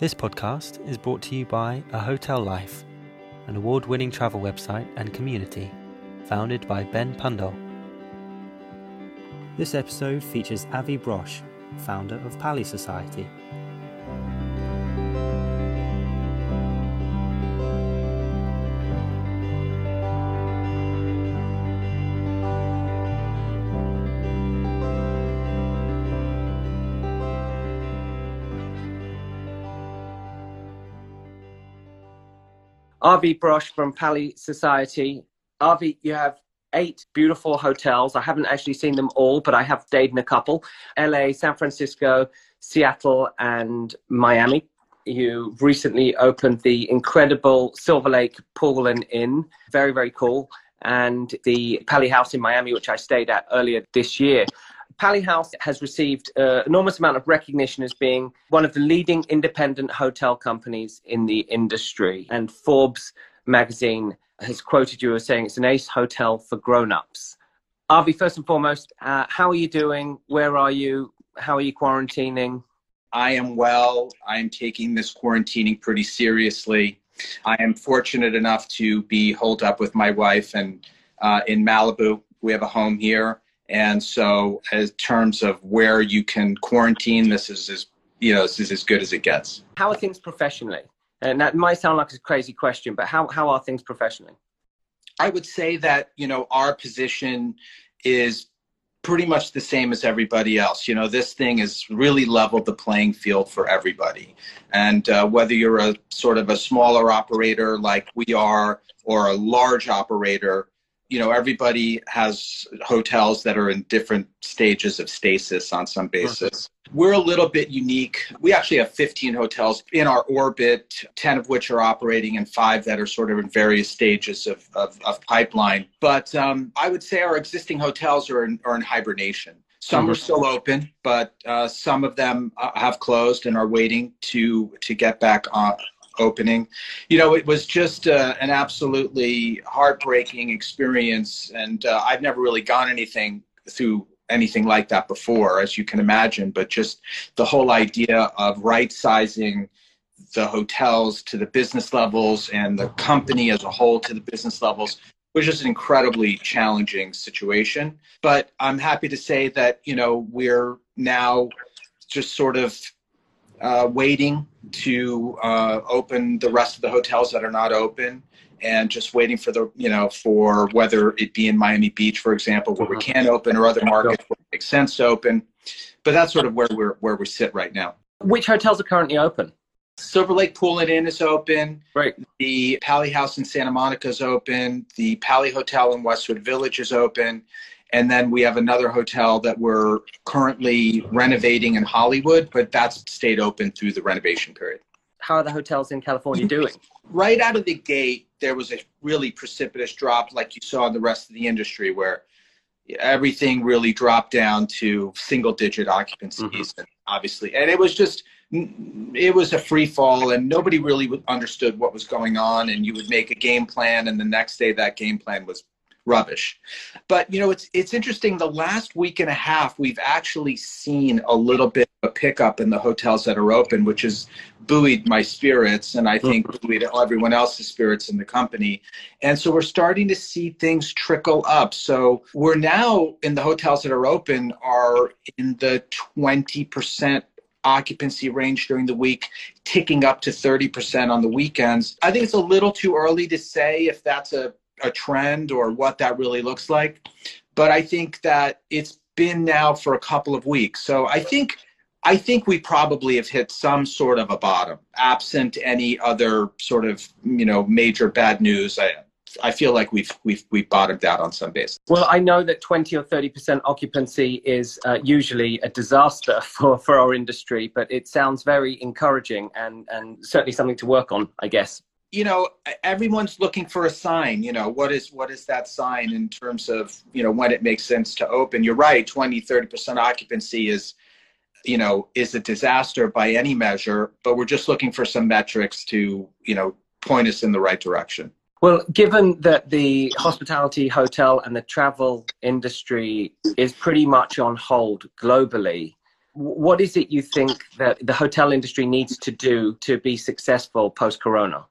This podcast is brought to you by A Hotel Life, an award winning travel website and community founded by Ben Pundole. This episode features Avi Brosh, founder of Pali Society. Avi Brosh from Pali Society. Avi, you have eight beautiful hotels. I haven't actually seen them all, but I have stayed in a couple LA, San Francisco, Seattle, and Miami. You recently opened the incredible Silver Lake Pool and Inn. Very, very cool. And the Pali House in Miami, which I stayed at earlier this year. Pali House has received an enormous amount of recognition as being one of the leading independent hotel companies in the industry. And Forbes magazine has quoted you as saying it's an ace hotel for grown-ups. Avi, first and foremost, uh, how are you doing? Where are you? How are you quarantining? I am well. I am taking this quarantining pretty seriously. I am fortunate enough to be holed up with my wife and uh, in Malibu. We have a home here and so, in terms of where you can quarantine, this is as you know, this is as good as it gets. How are things professionally? And that might sound like a crazy question, but how how are things professionally? I would say that you know our position is pretty much the same as everybody else. You know, this thing has really leveled the playing field for everybody. And uh, whether you're a sort of a smaller operator like we are, or a large operator, you know everybody has hotels that are in different stages of stasis on some basis. We're a little bit unique. We actually have 15 hotels in our orbit 10 of which are operating and five that are sort of in various stages of, of, of pipeline. But um, i would say our existing hotels are in, are in hibernation. Some mm-hmm. are still open but uh, some of them uh, have closed and are waiting to to get back on opening. You know, it was just uh, an absolutely heartbreaking experience, and uh, I've never really gone anything through anything like that before, as you can imagine. But just the whole idea of right sizing the hotels to the business levels and the company as a whole to the business levels was just an incredibly challenging situation. But I'm happy to say that, you know, we're now just sort of uh, waiting to uh, open the rest of the hotels that are not open and just waiting for the you know for whether it be in miami beach for example where we uh-huh. can open or other markets where it makes sense to open. But that's sort of where we're where we sit right now. Which hotels are currently open? Silver lake pool and inn is open. Right. The pali house in santa monica is open. The pali hotel in westwood village is open and then we have another hotel that we're currently renovating in Hollywood, but that's stayed open through the renovation period. How are the hotels in California doing? right out of the gate, there was a really precipitous drop, like you saw in the rest of the industry, where everything really dropped down to single digit occupancies mm-hmm. and obviously and it was just it was a free fall and nobody really understood what was going on and you would make a game plan and the next day that game plan was rubbish. But you know, it's it's interesting. The last week and a half, we've actually seen a little bit of a pickup in the hotels that are open, which has buoyed my spirits, and I think mm-hmm. buoyed everyone else's spirits in the company. And so we're starting to see things trickle up. So we're now in the hotels that are open are in the twenty percent occupancy range during the week, ticking up to 30% on the weekends. I think it's a little too early to say if that's a a trend or what that really looks like. But I think that it's been now for a couple of weeks. So I think I think we probably have hit some sort of a bottom, absent any other sort of you know major bad news. I I feel like we've we've we've bottomed out on some basis. Well, I know that twenty or thirty percent occupancy is uh, usually a disaster for for our industry, but it sounds very encouraging and and certainly something to work on, I guess you know everyone's looking for a sign you know what is what is that sign in terms of you know when it makes sense to open you're right 20 30% occupancy is you know is a disaster by any measure but we're just looking for some metrics to you know point us in the right direction well given that the hospitality hotel and the travel industry is pretty much on hold globally what is it you think that the hotel industry needs to do to be successful post corona?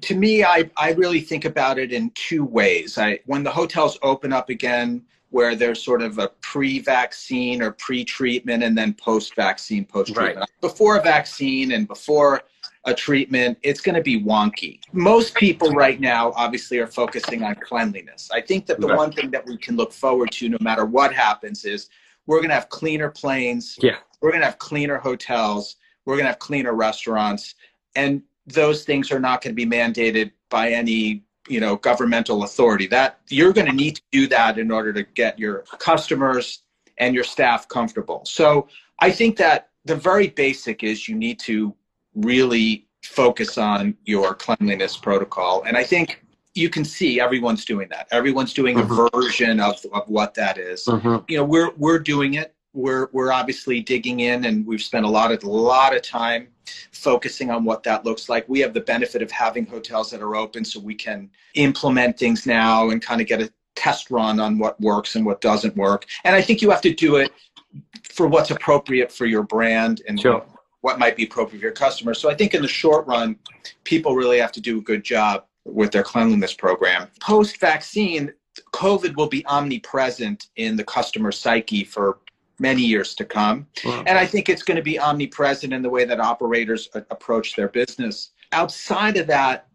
To me, I, I really think about it in two ways. I, when the hotels open up again, where there's sort of a pre-vaccine or pre-treatment and then post-vaccine, post-treatment. Right. Before a vaccine and before a treatment, it's going to be wonky. Most people right now obviously are focusing on cleanliness. I think that the right. one thing that we can look forward to no matter what happens is we're going to have cleaner planes. Yeah. We're going to have cleaner hotels. We're going to have cleaner restaurants. And those things are not going to be mandated by any you know governmental authority that you're going to need to do that in order to get your customers and your staff comfortable so i think that the very basic is you need to really focus on your cleanliness protocol and i think you can see everyone's doing that everyone's doing mm-hmm. a version of, of what that is. Mm-hmm. you know we're we're doing it we're we're obviously digging in and we've spent a lot of a lot of time focusing on what that looks like. We have the benefit of having hotels that are open so we can implement things now and kind of get a test run on what works and what doesn't work. And I think you have to do it for what's appropriate for your brand and sure. what might be appropriate for your customers. So I think in the short run, people really have to do a good job with their cleanliness program. Post vaccine, COVID will be omnipresent in the customer psyche for many years to come. Wow. And I think it's going to be omnipresent in the way that operators approach their business. Outside of that,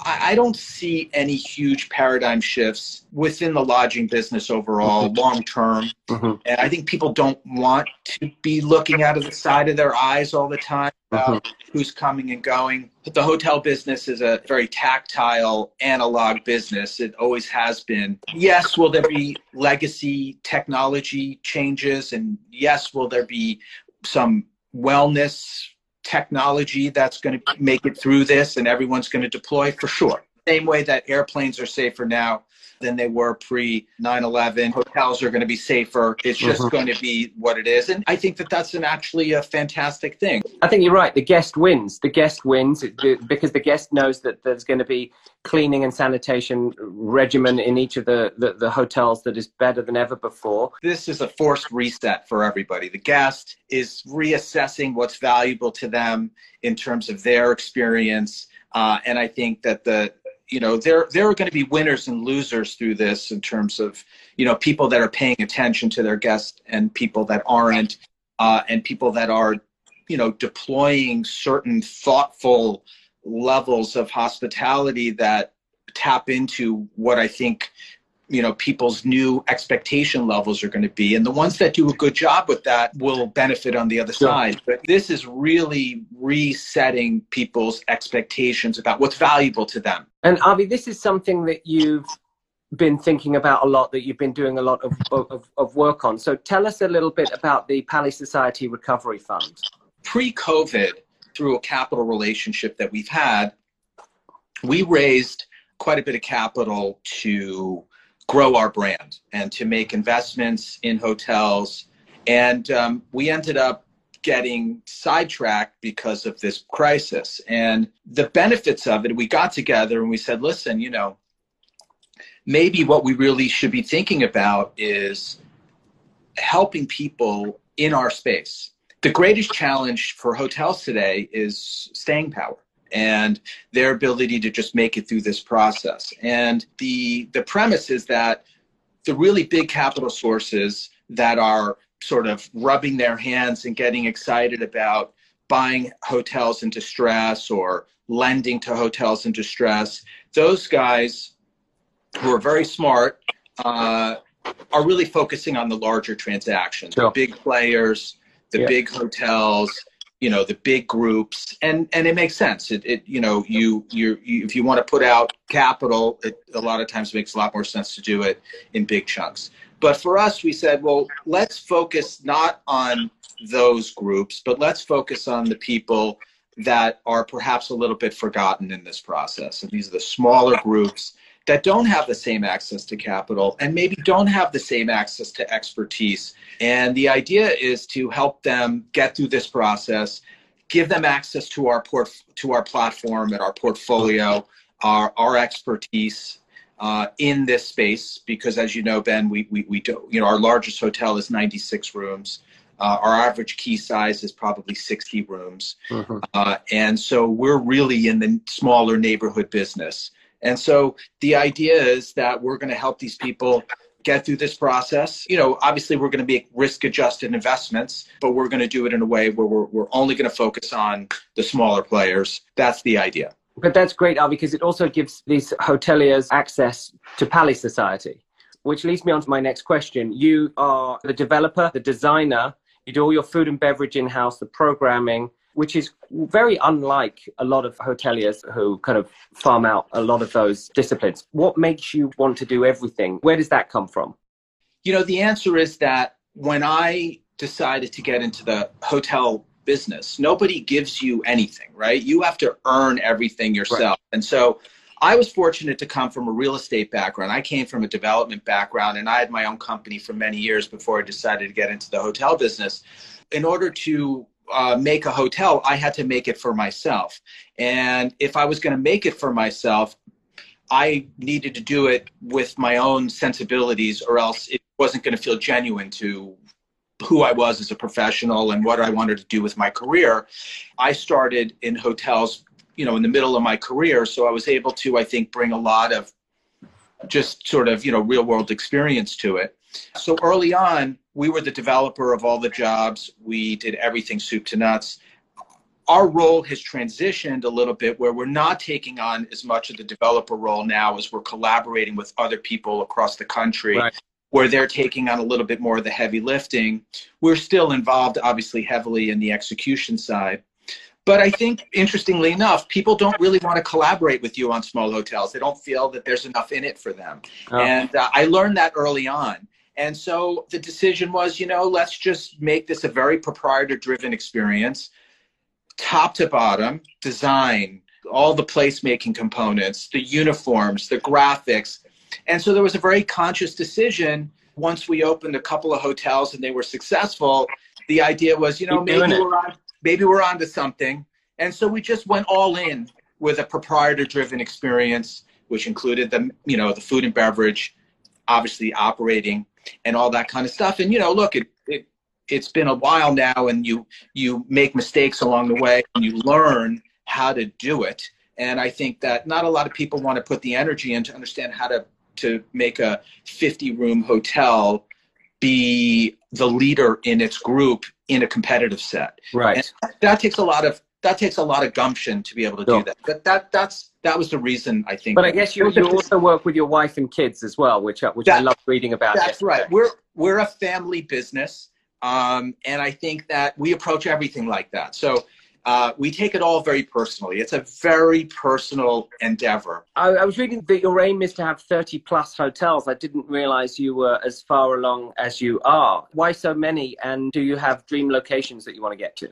I, don't see any huge paradigm shifts within the lodging business overall, mm-hmm. long term. Mm-hmm. And I think people don't want to be looking out of the side of their eyes all the time about mm-hmm. who's coming and going. But the hotel business is a very tactile, analog business. It always has been. Yes, will there be legacy technology changes? And yes, will there be some wellness technology that's going to make it through this and everyone's going to deploy for sure. Same way that airplanes are safer now than they were pre 9/11. Hotels are going to be safer. It's just mm-hmm. going to be what it is, and I think that that's an actually a fantastic thing. I think you're right. The guest wins. The guest wins because the guest knows that there's going to be cleaning and sanitation regimen in each of the, the, the hotels that is better than ever before. This is a forced reset for everybody. The guest is reassessing what's valuable to them in terms of their experience. Uh, and I think that the you know there there are going to be winners and losers through this in terms of you know people that are paying attention to their guests and people that aren't uh, and people that are you know deploying certain thoughtful levels of hospitality that tap into what I think you know people's new expectation levels are going to be. And the ones that do a good job with that will benefit on the other sure. side. But this is really resetting people's expectations about what's valuable to them. And avi this is something that you've been thinking about a lot that you've been doing a lot of, of, of work on. So tell us a little bit about the pali society recovery fund. Pre-covid through a capital relationship that we've had we raised quite a bit of capital to grow our brand and to make investments in hotels. And um, we ended up getting sidetracked because of this crisis. And the benefits of it, we got together and we said, listen, you know, maybe what we really should be thinking about is helping people in our space. The greatest challenge for hotels today is staying power and their ability to just make it through this process. And the the premise is that the really big capital sources that are sort of rubbing their hands and getting excited about buying hotels in distress or lending to hotels in distress, those guys who are very smart uh, are really focusing on the larger transactions, sure. the big players, the yeah. big hotels you know the big groups and and it makes sense. It, it you know you, you if you want to put out capital it a lot of times makes a lot more sense to do it in big chunks. But for us we said well let's focus not on those groups but let's focus on the people that are perhaps a little bit forgotten in this process. And these are the smaller groups that don't have the same access to capital and maybe don't have the same access to expertise. And the idea is to help them get through this process, give them access to our port to our platform and our portfolio, our our expertise uh, in this space. Because as you know, Ben, we we we do you know our largest hotel is 96 rooms. Uh, our average key size is probably 60 rooms. Mm-hmm. Uh, and so we're really in the smaller neighborhood business. And so the idea is that we're going to help these people get through this process. You know, obviously we're going to make risk adjusted investments, but we're going to do it in a way where we're, we're only going to focus on the smaller players. That's the idea. But that's great, Al, because it also gives these hoteliers access to Pali Society, which leads me on to my next question. You are the developer, the designer, you do all your food and beverage in house, the programming, which is very unlike a lot of hoteliers who kind of farm out a lot of those disciplines. What makes you want to do everything? Where does that come from? You know, the answer is that when I decided to get into the hotel business, nobody gives you anything, right? You have to earn everything yourself. Right. And so I was fortunate to come from a real estate background. I came from a development background and I had my own company for many years before I decided to get into the hotel business. In order to uh, make a hotel, I had to make it for myself. And if I was going to make it for myself, I needed to do it with my own sensibilities, or else it wasn't going to feel genuine to who I was as a professional and what I wanted to do with my career. I started in hotels, you know, in the middle of my career, so I was able to, I think, bring a lot of just sort of, you know, real world experience to it. So early on, we were the developer of all the jobs. We did everything soup to nuts. Our role has transitioned a little bit where we're not taking on as much of the developer role now as we're collaborating with other people across the country. Right. Where they're taking on a little bit more of the heavy lifting. We're still involved, obviously, heavily in the execution side. But I think, interestingly enough, people don't really want to collaborate with you on small hotels. They don't feel that there's enough in it for them. Oh. And uh, I learned that early on. And so the decision was, you know, let's just make this a very proprietor driven experience, top to bottom, design, all the placemaking components, the uniforms, the graphics. And so there was a very conscious decision once we opened a couple of hotels and they were successful. The idea was, you know, maybe we're on maybe we're onto something. And so we just went all in with a proprietor driven experience, which included the, you know, the food and beverage, obviously operating and all that kind of stuff. And you know, look, it, it it's been a while now, and you you make mistakes along the way, and you learn how to do it. And I think that not a lot of people want to put the energy in to understand how to to make a 50 room hotel be the leader in its group in a competitive set. Right. And that takes a lot of that takes a lot of gumption to be able to do that. But that that's that was the reason I think. But I guess you, you also work with your wife and kids as well, which which that, I love reading about. That's yesterday. right. We're we're a family business, um, and I think that we approach everything like that. So. Uh, we take it all very personally. It's a very personal endeavor. I, I, was reading that your aim is to have 30 plus hotels. I didn't realize you were as far along as you are. Why so many? And do you have dream locations that you want to get to?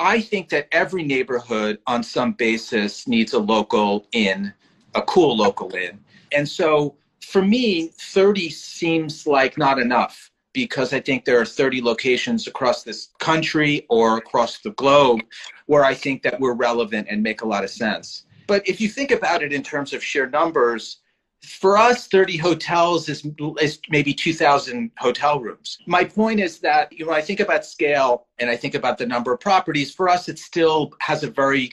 I think that every neighborhood on some basis needs a local inn, a cool local inn. And so for me, 30 seems like not enough because I think there are 30 locations across this country or across the globe where I think that we're relevant and make a lot of sense. But if you think about it in terms of sheer numbers, for us 30 hotels is, is maybe 2000 hotel rooms. My point is that you know i think about scale and i think about the number of properties for us it still has a very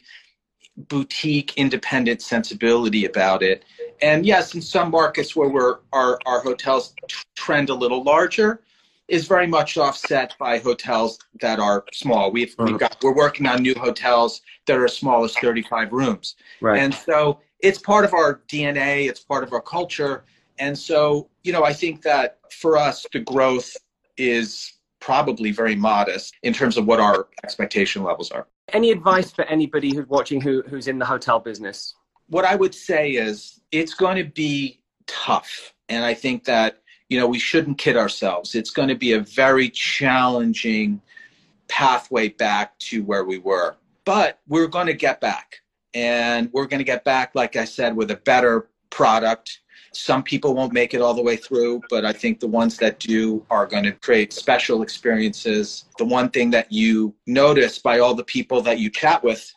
boutique independent sensibility about it. And yes in some markets where we're our, our hotels trend a little larger is very much offset by hotels that are small. We've, we've uh-huh. got we're working on new hotels that are as small as 35 rooms. Right. And so it's part of our DNA, it's part of our culture. And so, you know, I think that for us, the growth is probably very modest in terms of what our expectation levels are. Any advice for anybody who's watching who, who's in the hotel business? What I would say is it's going to be tough. And I think that, you know, we shouldn't kid ourselves. It's going to be a very challenging pathway back to where we were. But we're going to get back and we're going to get back, like I said, with a better product. Some people won't make it all the way through, but I think the ones that do are going to create special experiences. The one thing that you notice by all the people that you chat with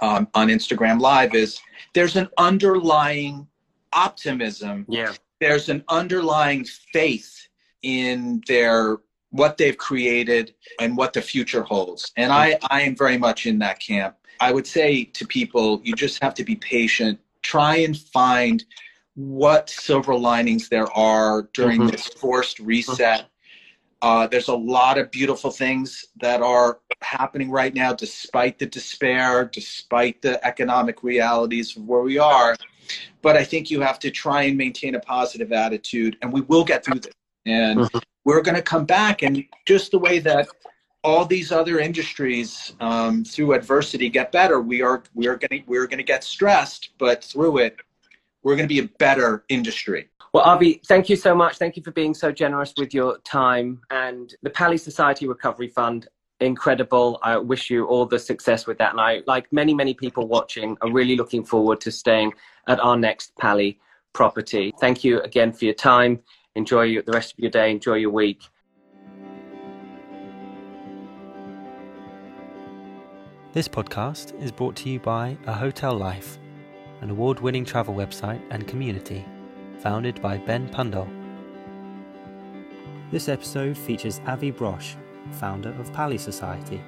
um, on Instagram Live is there's an underlying optimism. Yeah. There's an underlying faith in their what they've created and what the future holds. And I, I am very much in that camp. I would say to people, you just have to be patient. Try and find what silver linings there are during mm-hmm. this forced reset. Uh, there's a lot of beautiful things that are happening right now, despite the despair, despite the economic realities of where we are. But I think you have to try and maintain a positive attitude, and we will get through this. And mm-hmm. we're going to come back, and just the way that all these other industries um, through adversity get better, we are we are going we're going to get stressed, but through it, we're going to be a better industry. Well, Avi, thank you so much. Thank you for being so generous with your time and the Pali Society Recovery Fund incredible. I wish you all the success with that. And I, like many, many people watching, are really looking forward to staying at our next Pali property. Thank you again for your time. Enjoy the rest of your day. Enjoy your week. This podcast is brought to you by A Hotel Life, an award winning travel website and community founded by Ben Pundole. This episode features Avi Brosh, founder of Pali Society